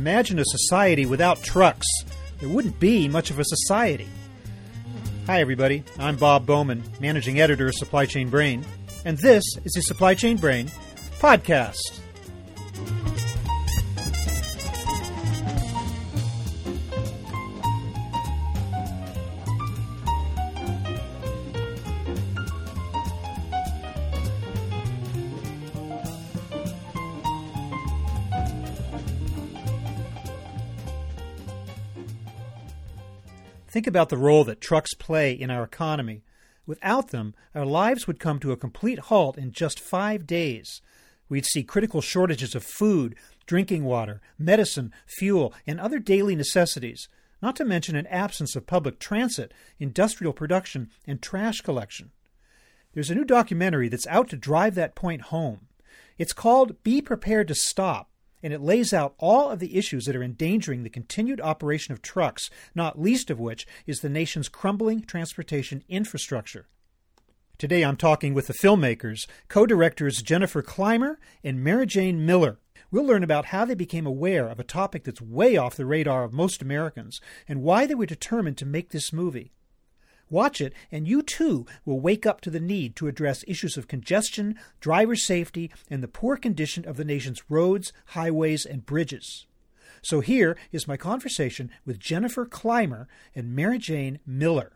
Imagine a society without trucks. There wouldn't be much of a society. Hi, everybody. I'm Bob Bowman, managing editor of Supply Chain Brain, and this is the Supply Chain Brain podcast. Think about the role that trucks play in our economy. Without them, our lives would come to a complete halt in just five days. We'd see critical shortages of food, drinking water, medicine, fuel, and other daily necessities, not to mention an absence of public transit, industrial production, and trash collection. There's a new documentary that's out to drive that point home. It's called Be Prepared to Stop and it lays out all of the issues that are endangering the continued operation of trucks, not least of which is the nation's crumbling transportation infrastructure. Today I'm talking with the filmmakers, co directors Jennifer Clymer and Mary Jane Miller. We'll learn about how they became aware of a topic that's way off the radar of most Americans and why they were determined to make this movie. Watch it, and you too will wake up to the need to address issues of congestion, driver safety, and the poor condition of the nation's roads, highways, and bridges. So here is my conversation with Jennifer Clymer and Mary Jane Miller.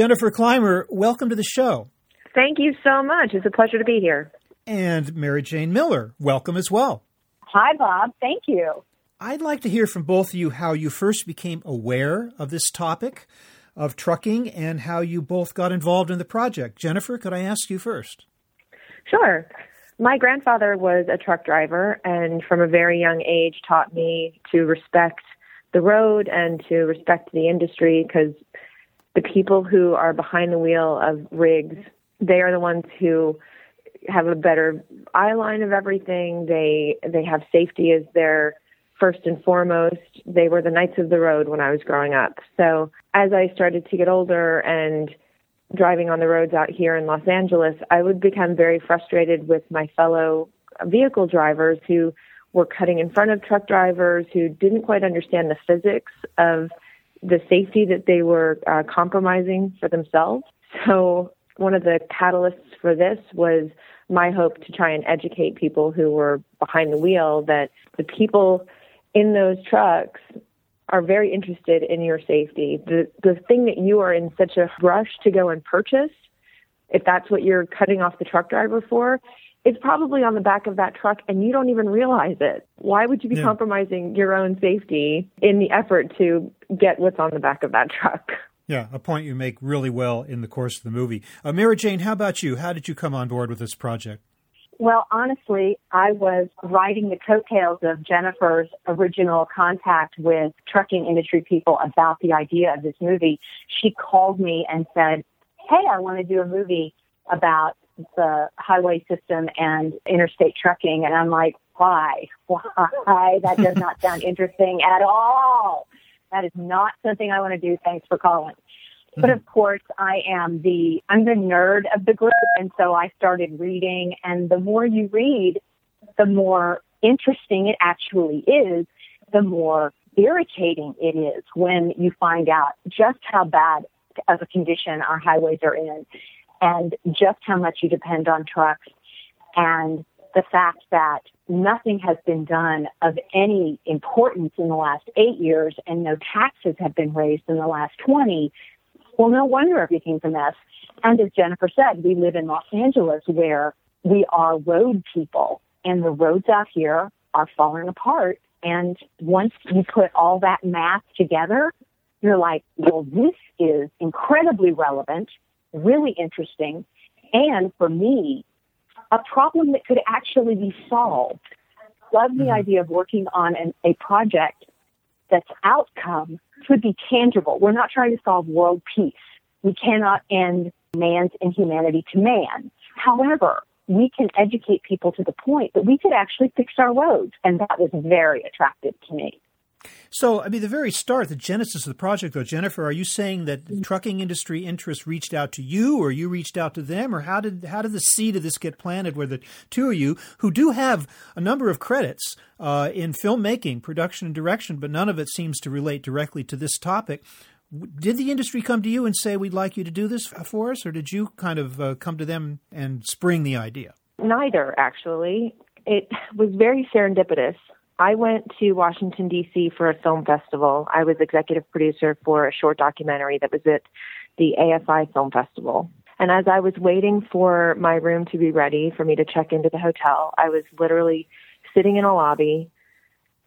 Jennifer Clymer, welcome to the show. Thank you so much. It's a pleasure to be here. And Mary Jane Miller, welcome as well. Hi, Bob. Thank you. I'd like to hear from both of you how you first became aware of this topic of trucking and how you both got involved in the project. Jennifer, could I ask you first? Sure. My grandfather was a truck driver and from a very young age taught me to respect the road and to respect the industry because the people who are behind the wheel of rigs, they are the ones who have a better eye line of everything. They they have safety as their first and foremost. They were the knights of the road when I was growing up. So as I started to get older and driving on the roads out here in Los Angeles, I would become very frustrated with my fellow vehicle drivers who were cutting in front of truck drivers who didn't quite understand the physics of the safety that they were uh, compromising for themselves. So one of the catalysts for this was my hope to try and educate people who were behind the wheel that the people in those trucks are very interested in your safety. The the thing that you are in such a rush to go and purchase, if that's what you're cutting off the truck driver for, it's probably on the back of that truck and you don't even realize it. Why would you be yeah. compromising your own safety in the effort to get what's on the back of that truck? Yeah, a point you make really well in the course of the movie. Uh, Mary Jane, how about you? How did you come on board with this project? Well, honestly, I was riding the coattails of Jennifer's original contact with trucking industry people about the idea of this movie. She called me and said, Hey, I want to do a movie about the highway system and interstate trucking. And I'm like, why? Why? That does not sound interesting at all. That is not something I want to do. Thanks for calling. Mm-hmm. But of course, I am the I'm the nerd of the group, and so I started reading. And the more you read, the more interesting it actually is. The more irritating it is when you find out just how bad of a condition our highways are in and just how much you depend on trucks and the fact that nothing has been done of any importance in the last eight years and no taxes have been raised in the last 20, well, no wonder everything's a mess. And as Jennifer said, we live in Los Angeles where we are road people and the roads out here are falling apart. And once you put all that math together, you're like, well, this is incredibly relevant really interesting, and for me, a problem that could actually be solved. Love the mm-hmm. idea of working on an, a project that's outcome could be tangible. We're not trying to solve world peace. We cannot end man's inhumanity to man. However, we can educate people to the point that we could actually fix our roads. And that was very attractive to me. So, I mean, the very start, the genesis of the project, though, Jennifer, are you saying that the trucking industry interests reached out to you, or you reached out to them, or how did how did the seed of this get planted? Where the two of you, who do have a number of credits uh, in filmmaking, production, and direction, but none of it seems to relate directly to this topic. Did the industry come to you and say, "We'd like you to do this for us," or did you kind of uh, come to them and spring the idea? Neither, actually. It was very serendipitous. I went to Washington, D.C. for a film festival. I was executive producer for a short documentary that was at the AFI Film Festival. And as I was waiting for my room to be ready for me to check into the hotel, I was literally sitting in a lobby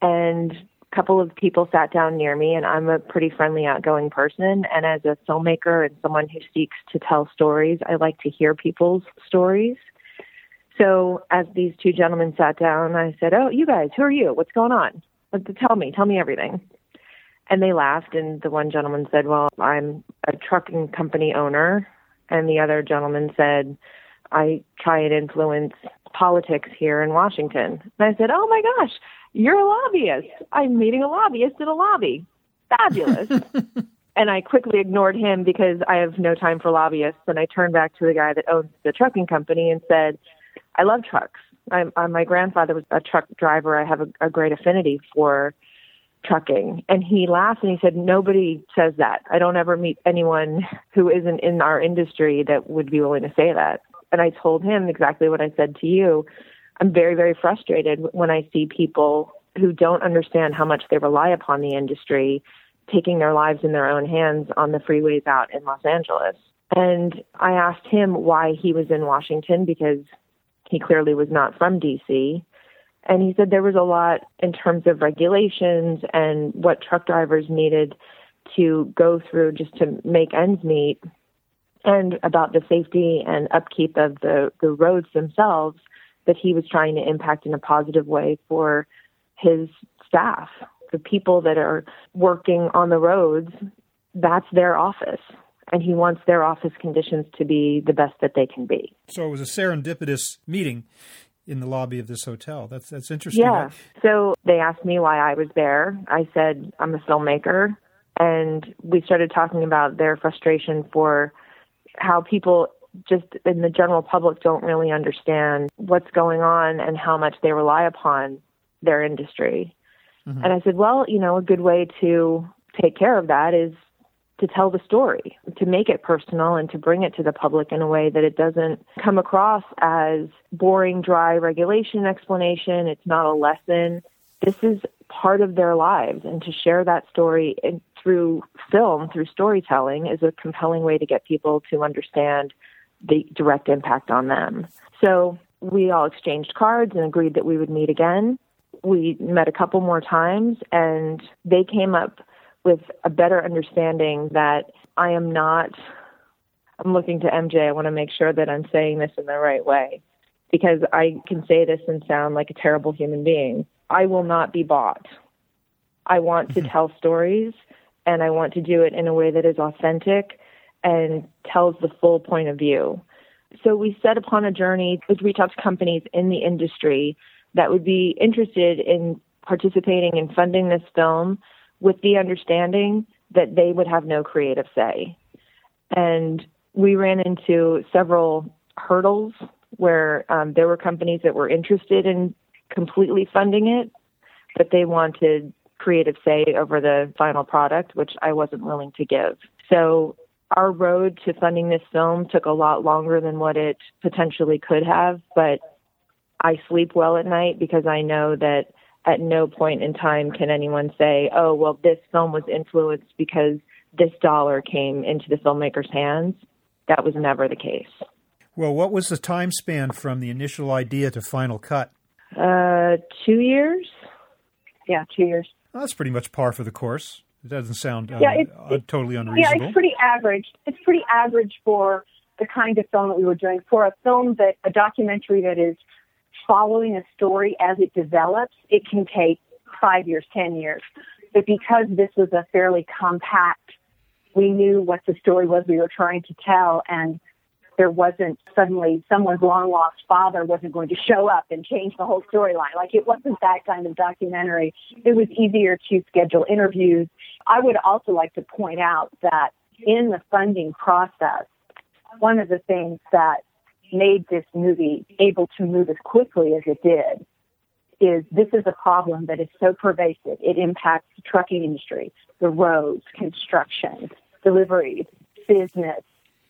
and a couple of people sat down near me and I'm a pretty friendly outgoing person and as a filmmaker and someone who seeks to tell stories, I like to hear people's stories. So as these two gentlemen sat down, I said, "Oh, you guys, who are you? What's going on? Tell me, tell me everything." And they laughed, and the one gentleman said, "Well, I'm a trucking company owner," and the other gentleman said, "I try and influence politics here in Washington." And I said, "Oh my gosh, you're a lobbyist! I'm meeting a lobbyist in a lobby. Fabulous!" and I quickly ignored him because I have no time for lobbyists. And I turned back to the guy that owns the trucking company and said, I love trucks. I'm, I'm, uh, my grandfather was a truck driver. I have a, a great affinity for trucking. And he laughed and he said, Nobody says that. I don't ever meet anyone who isn't in our industry that would be willing to say that. And I told him exactly what I said to you. I'm very, very frustrated when I see people who don't understand how much they rely upon the industry taking their lives in their own hands on the freeways out in Los Angeles. And I asked him why he was in Washington because he clearly was not from DC. And he said there was a lot in terms of regulations and what truck drivers needed to go through just to make ends meet and about the safety and upkeep of the, the roads themselves that he was trying to impact in a positive way for his staff. The people that are working on the roads, that's their office and he wants their office conditions to be the best that they can be. So it was a serendipitous meeting in the lobby of this hotel. That's that's interesting. Yeah. So they asked me why I was there. I said I'm a filmmaker, and we started talking about their frustration for how people just in the general public don't really understand what's going on and how much they rely upon their industry. Mm-hmm. And I said, well, you know, a good way to take care of that is to tell the story, to make it personal and to bring it to the public in a way that it doesn't come across as boring, dry regulation explanation. It's not a lesson. This is part of their lives, and to share that story through film, through storytelling, is a compelling way to get people to understand the direct impact on them. So we all exchanged cards and agreed that we would meet again. We met a couple more times, and they came up with a better understanding that I am not, I'm looking to MJ. I want to make sure that I'm saying this in the right way because I can say this and sound like a terrible human being. I will not be bought. I want to mm-hmm. tell stories and I want to do it in a way that is authentic and tells the full point of view. So we set upon a journey to reach out to companies in the industry that would be interested in participating in funding this film with the understanding that they would have no creative say. And we ran into several hurdles where um, there were companies that were interested in completely funding it, but they wanted creative say over the final product, which I wasn't willing to give. So our road to funding this film took a lot longer than what it potentially could have, but I sleep well at night because I know that at no point in time can anyone say, oh, well, this film was influenced because this dollar came into the filmmaker's hands. That was never the case. Well, what was the time span from the initial idea to final cut? Uh, two years. Yeah, two years. Well, that's pretty much par for the course. It doesn't sound uh, yeah, it, totally unreasonable. Yeah, it's pretty average. It's pretty average for the kind of film that we were doing. For a film that, a documentary that is following a story as it develops, it can take five years, 10 years. But because this was a fairly compact, we knew what the story was we were trying to tell. And there wasn't suddenly someone's long lost father wasn't going to show up and change the whole storyline. Like it wasn't that kind of documentary. It was easier to schedule interviews. I would also like to point out that in the funding process, one of the things that made this movie able to move as quickly as it did is this is a problem that is so pervasive. It impacts the trucking industry, the roads, construction, deliveries, business.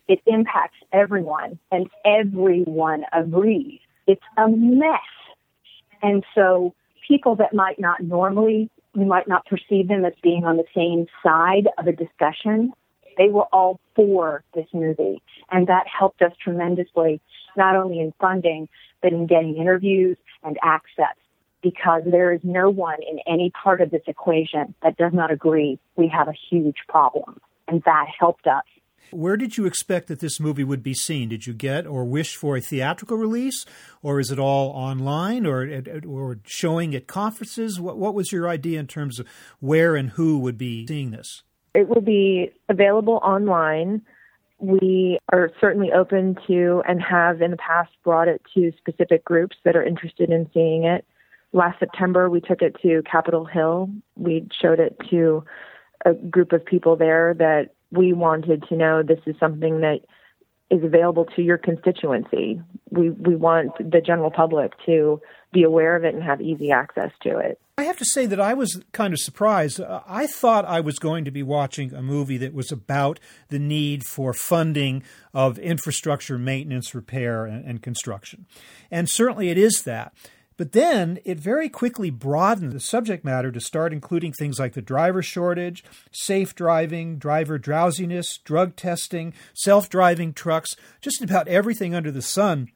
It impacts everyone, and everyone agrees. It's a mess. And so people that might not normally, you might not perceive them as being on the same side of a discussion, they were all for this movie. And that helped us tremendously, not only in funding, but in getting interviews and access because there is no one in any part of this equation that does not agree we have a huge problem. And that helped us. Where did you expect that this movie would be seen? Did you get or wish for a theatrical release, or is it all online, or or showing at conferences? What, what was your idea in terms of where and who would be seeing this? It will be available online. We are certainly open to and have in the past brought it to specific groups that are interested in seeing it last September, we took it to Capitol Hill. We showed it to a group of people there that we wanted to know this is something that is available to your constituency. We we want the general public to be aware of it and have easy access to it. I have to say that I was kind of surprised. Uh, I thought I was going to be watching a movie that was about the need for funding of infrastructure maintenance, repair, and, and construction. And certainly it is that. But then it very quickly broadened the subject matter to start including things like the driver shortage, safe driving, driver drowsiness, drug testing, self driving trucks, just about everything under the sun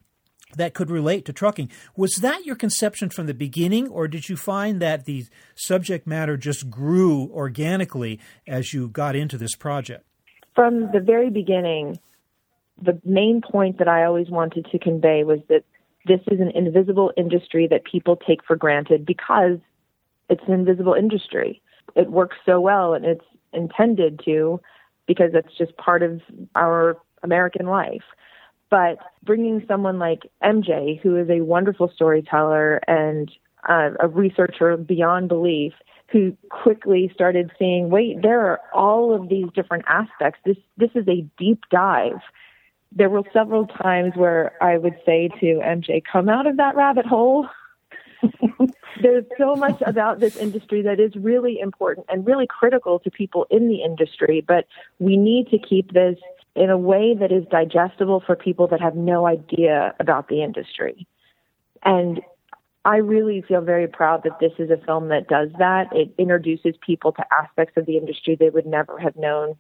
that could relate to trucking. Was that your conception from the beginning, or did you find that the subject matter just grew organically as you got into this project? From the very beginning, the main point that I always wanted to convey was that this is an invisible industry that people take for granted because it's an invisible industry. It works so well and it's intended to because it's just part of our American life. But bringing someone like MJ, who is a wonderful storyteller and uh, a researcher beyond belief, who quickly started seeing, wait, there are all of these different aspects. This this is a deep dive there were several times where I would say to MJ, come out of that rabbit hole. There's so much about this industry that is really important and really critical to people in the industry, but we need to keep this in a way that is digestible for people that have no idea about the industry. And I really feel very proud that this is a film that does that. It introduces people to aspects of the industry they would never have known.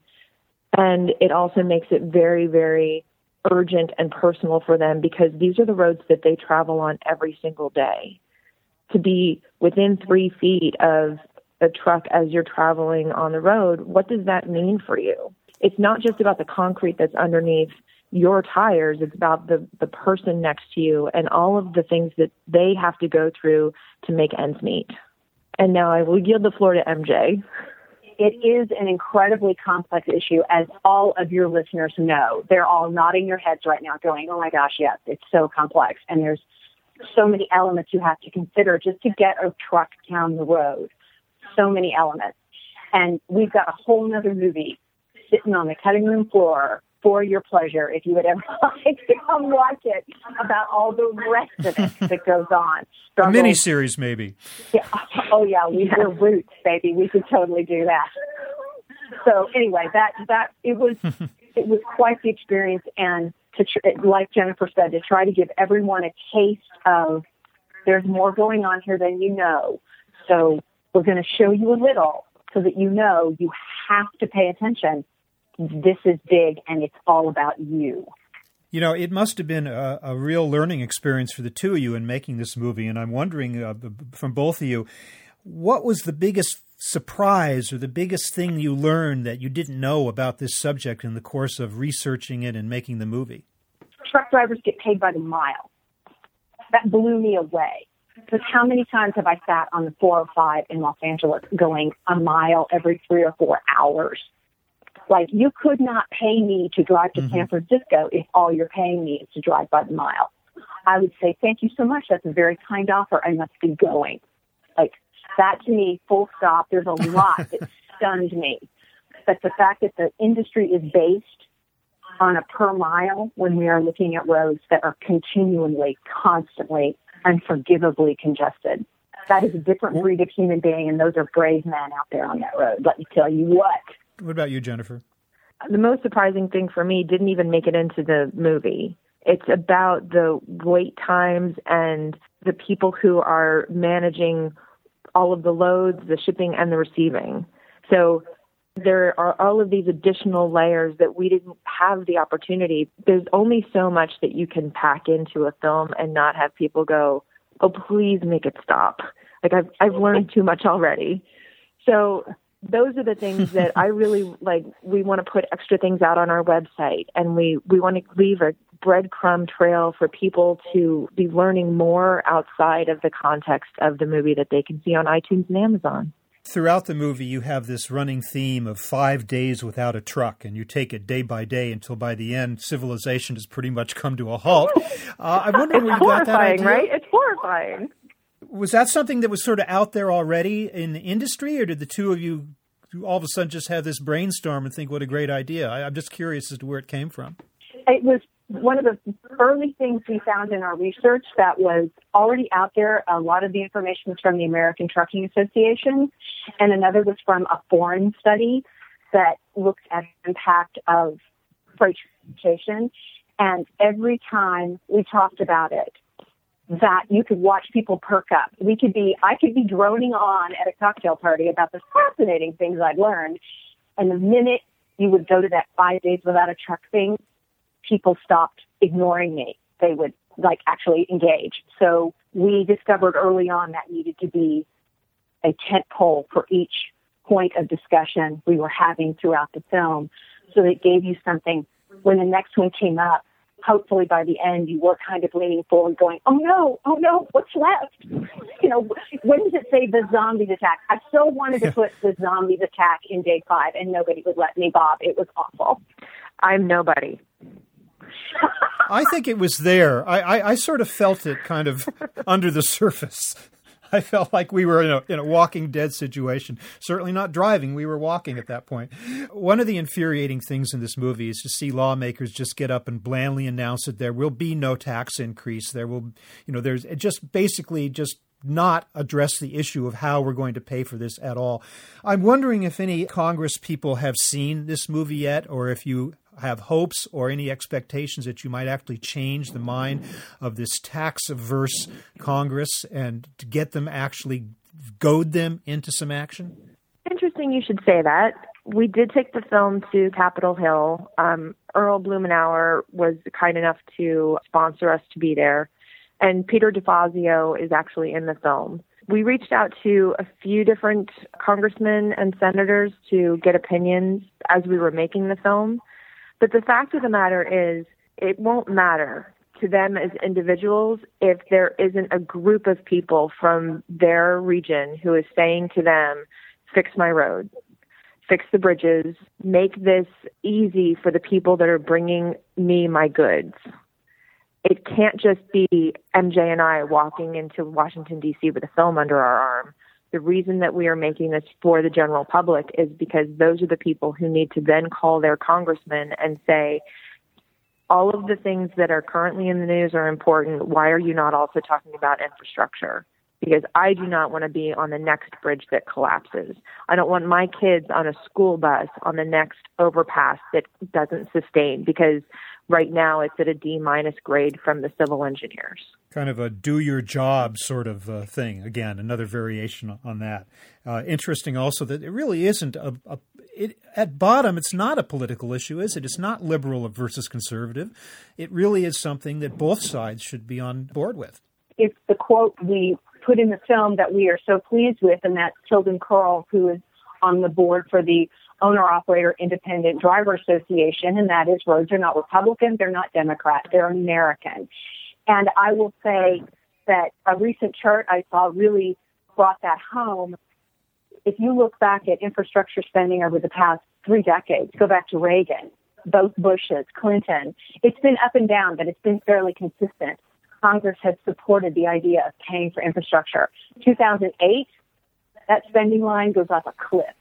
And it also makes it very, very urgent and personal for them because these are the roads that they travel on every single day. To be within three feet of a truck as you're traveling on the road, what does that mean for you? It's not just about the concrete that's underneath your tires, it's about the, the person next to you and all of the things that they have to go through to make ends meet. And now I will yield the floor to MJ it is an incredibly complex issue, as all of your listeners know. They're all nodding their heads right now, going, oh my gosh, yes, it's so complex. And there's so many elements you have to consider just to get a truck down the road. So many elements. And we've got a whole other movie sitting on the cutting room floor for your pleasure if you would ever like to come watch it about all the rest of it that goes on. A mini series, maybe. Yeah. Oh yeah, we were roots, baby. We could totally do that. So anyway, that that it was it was quite the experience, and to like Jennifer said, to try to give everyone a taste of there's more going on here than you know. So we're going to show you a little so that you know you have to pay attention this is big and it's all about you. You know, it must have been a, a, real learning experience for the two of you in making this movie. And I'm wondering uh, from both of you, what was the biggest surprise or the biggest thing you learned that you didn't know about this subject in the course of researching it and making the movie? Truck drivers get paid by the mile. That blew me away. Because how many times have I sat on the 405 in Los Angeles going a mile every three or four hours? Like you could not pay me to drive to Mhm. San Francisco if all you're paying me is to drive by the mile. I would say, thank you so much. That's a very kind offer. I must be going. Like that to me, full stop. There's a lot that stunned me. But the fact that the industry is based on a per mile when we are looking at roads that are continually, constantly, unforgivably congested. That is a different breed of human being, and those are brave men out there on that road. Let me tell you what. What about you, Jennifer? the most surprising thing for me didn't even make it into the movie. It's about the wait times and the people who are managing all of the loads, the shipping, and the receiving. So there are all of these additional layers that we didn't have the opportunity. There's only so much that you can pack into a film and not have people go, "Oh, please make it stop." Like I've I've learned too much already. So those are the things that I really like. We want to put extra things out on our website, and we we want to leave a breadcrumb trail for people to be learning more outside of the context of the movie that they can see on iTunes and Amazon. Throughout the movie, you have this running theme of five days without a truck, and you take it day by day until by the end, civilization has pretty much come to a halt. Uh, I wonder where you got that idea. right? It's horrifying. Was that something that was sort of out there already in the industry, or did the two of you all of a sudden just have this brainstorm and think, what a great idea? I, I'm just curious as to where it came from. It was one of the early things we found in our research that was already out there. A lot of the information was from the American Trucking Association, and another was from a foreign study that looked at the impact of freight transportation. And every time we talked about it, that you could watch people perk up. We could be, I could be droning on at a cocktail party about the fascinating things I'd learned. And the minute you would go to that five days without a truck thing, people stopped ignoring me. They would like actually engage. So we discovered early on that needed to be a tent pole for each point of discussion we were having throughout the film. So it gave you something when the next one came up. Hopefully by the end you were kind of leaning forward going, Oh no, oh no, what's left? You know, when does it say the zombies attack? I so wanted to put the zombies attack in day five and nobody would let me, Bob. It was awful. I'm nobody. I think it was there. I, I, I sort of felt it kind of under the surface. I felt like we were in a, in a walking dead situation. Certainly not driving, we were walking at that point. One of the infuriating things in this movie is to see lawmakers just get up and blandly announce that there will be no tax increase. There will, you know, there's just basically just not address the issue of how we're going to pay for this at all. I'm wondering if any Congress people have seen this movie yet, or if you have hopes or any expectations that you might actually change the mind of this tax averse Congress and to get them actually goad them into some action? Interesting you should say that. We did take the film to Capitol Hill. Um, Earl Blumenauer was kind enough to sponsor us to be there. And Peter DeFazio is actually in the film. We reached out to a few different congressmen and senators to get opinions as we were making the film. But the fact of the matter is, it won't matter to them as individuals if there isn't a group of people from their region who is saying to them, fix my road, fix the bridges, make this easy for the people that are bringing me my goods. It can't just be MJ and I walking into Washington, D.C. with a film under our arm. The reason that we are making this for the general public is because those are the people who need to then call their congressman and say, all of the things that are currently in the news are important. Why are you not also talking about infrastructure? Because I do not want to be on the next bridge that collapses. I don't want my kids on a school bus on the next overpass that doesn't sustain because right now it's at a D minus grade from the civil engineers. Kind of a do your job sort of uh, thing. Again, another variation on that. Uh, interesting also that it really isn't a, a it, at bottom, it's not a political issue, is it? It's not liberal versus conservative. It really is something that both sides should be on board with. It's the quote we put in the film that we are so pleased with, and that's Tilden Curl, who is on the board for the Owner Operator Independent Driver Association, and that is roads are not Republican, they're not Democrat, they're American. And I will say that a recent chart I saw really brought that home if you look back at infrastructure spending over the past three decades. Go back to Reagan, both Bushes, Clinton. It's been up and down, but it's been fairly consistent. Congress has supported the idea of paying for infrastructure. 2008, that spending line goes off a cliff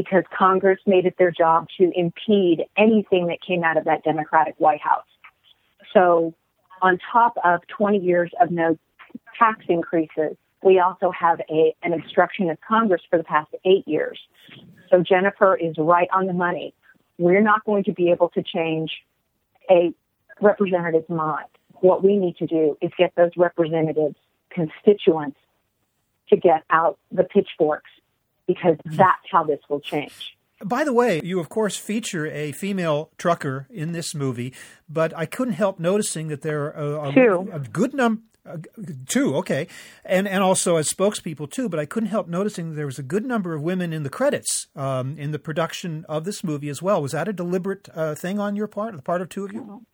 because Congress made it their job to impede anything that came out of that Democratic White House. So, on top of 20 years of no tax increases, we also have a, an obstruction of Congress for the past eight years. So, Jennifer is right on the money. We're not going to be able to change a representative's mind. What we need to do is get those representatives, constituents, to get out the pitchforks because that's how this will change. By the way, you of course feature a female trucker in this movie, but I couldn't help noticing that there are a, two. a good number. Uh, two, okay, and and also as spokespeople too. But I couldn't help noticing there was a good number of women in the credits um, in the production of this movie as well. Was that a deliberate uh, thing on your part, the part of two of you?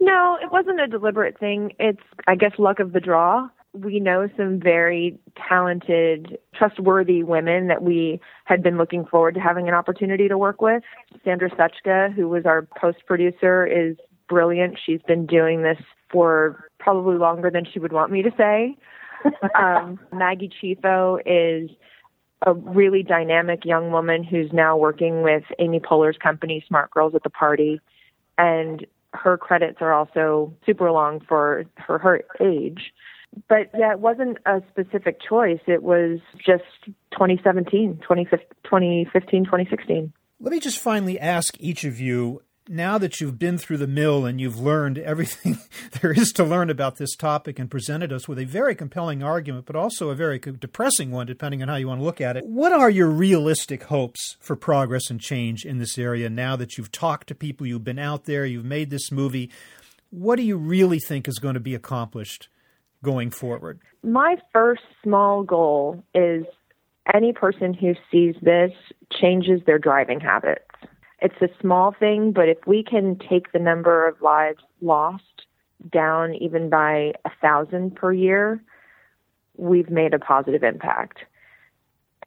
No, it wasn't a deliberate thing. It's, I guess, luck of the draw we know some very talented, trustworthy women that we had been looking forward to having an opportunity to work with. Sandra Suchka, who was our post producer, is brilliant. She's been doing this for probably longer than she would want me to say. um, Maggie Chieffo is a really dynamic young woman who's now working with Amy Poehler's company, Smart Girls at the Party. And her credits are also super long for her, her age but yeah, it wasn't a specific choice. It was just 2017, 2015, 2016. Let me just finally ask each of you now that you've been through the mill and you've learned everything there is to learn about this topic and presented us with a very compelling argument, but also a very depressing one, depending on how you want to look at it, what are your realistic hopes for progress and change in this area now that you've talked to people, you've been out there, you've made this movie? What do you really think is going to be accomplished going forward? My first small goal is any person who sees this changes their driving habits. It's a small thing, but if we can take the number of lives lost down even by a thousand per year, we've made a positive impact.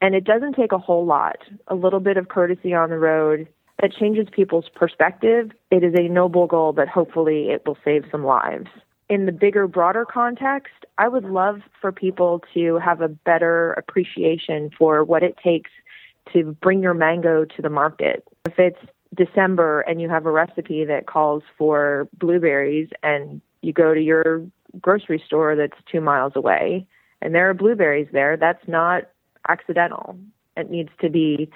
And it doesn't take a whole lot. A little bit of courtesy on the road that changes people's perspective. It is a noble goal, but hopefully it will save some lives in the bigger, broader context, I would love for people to have a better appreciation for what it takes to bring your mango to the market. If it's December and you have a recipe that calls for blueberries and you go to your grocery store that's two miles away and there are blueberries there, that's not accidental. It needs to be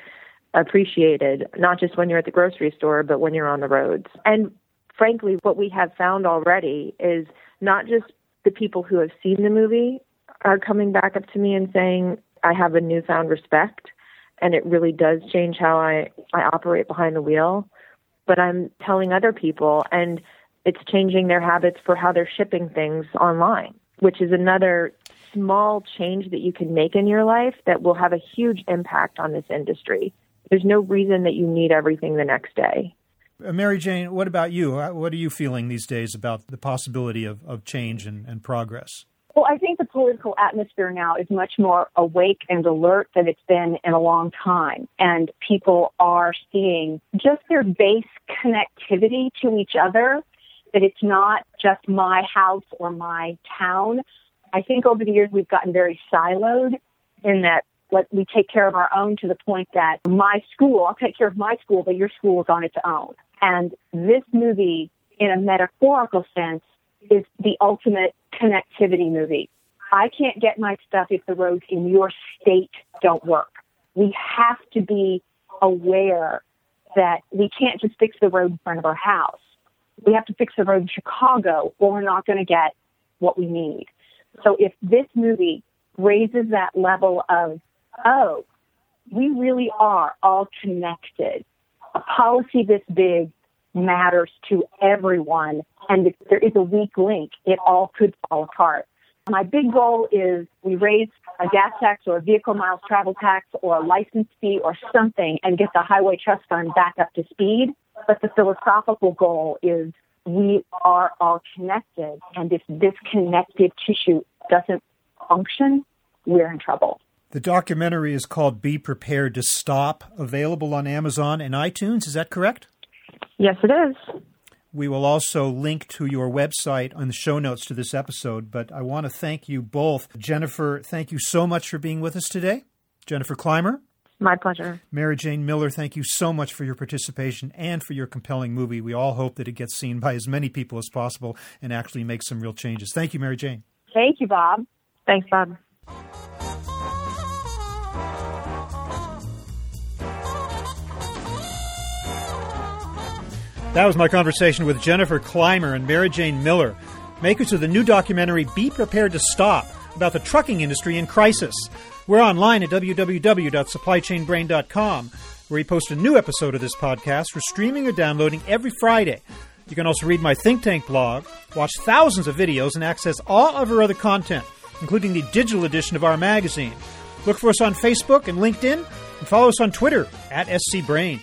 appreciated, not just when you're at the grocery store, but when you're on the roads. And frankly, what we have found already is not just the people who have seen the movie are coming back up to me and saying, I have a newfound respect and it really does change how I, I operate behind the wheel. But I'm telling other people and it's changing their habits for how they're shipping things online, which is another small change that you can make in your life that will have a huge impact on this industry. There's no reason that you need everything the next day. Uh, Mary Jane, what about you? What are you feeling these days about the possibility of, of change and, and progress? Well, I think the political atmosphere now is much more awake and alert than it's been in a long time. And people are seeing just their base connectivity to each other, that it's not just my house or my town. I think over the years we've gotten very siloed in that let we take care of our own to the point that my school, I'll take care of my school, but your school is on its own. And this movie, in a metaphorical sense, is the ultimate connectivity movie. I can't get my stuff if the roads in your state don't work. We have to be aware that we can't just fix the road in front of our house. We have to fix the road in Chicago or we're not going to get what we need. So if this movie raises that level of, oh, we really are all connected a policy this big matters to everyone. And if there is a weak link, it all could fall apart. My big goal is we raise a gas tax or a vehicle miles travel tax or a license fee or something and get the highway trust fund back up to speed. But the philosophical goal is we are all connected. And if this connective tissue doesn't function, we're in trouble. The documentary is called Be Prepared to Stop, available on Amazon and iTunes. Is that correct? Yes, it is. We will also link to your website on the show notes to this episode. But I want to thank you both. Jennifer, thank you so much for being with us today. Jennifer Clymer. My pleasure. Mary Jane Miller, thank you so much for your participation and for your compelling movie. We all hope that it gets seen by as many people as possible and actually makes some real changes. Thank you, Mary Jane. Thank you, Bob. Thanks, Bob. That was my conversation with Jennifer Clymer and Mary Jane Miller, makers of the new documentary Be Prepared to Stop about the trucking industry in crisis. We're online at www.supplychainbrain.com, where we post a new episode of this podcast for streaming or downloading every Friday. You can also read my think tank blog, watch thousands of videos, and access all of our other content, including the digital edition of our magazine. Look for us on Facebook and LinkedIn, and follow us on Twitter at SCBrain.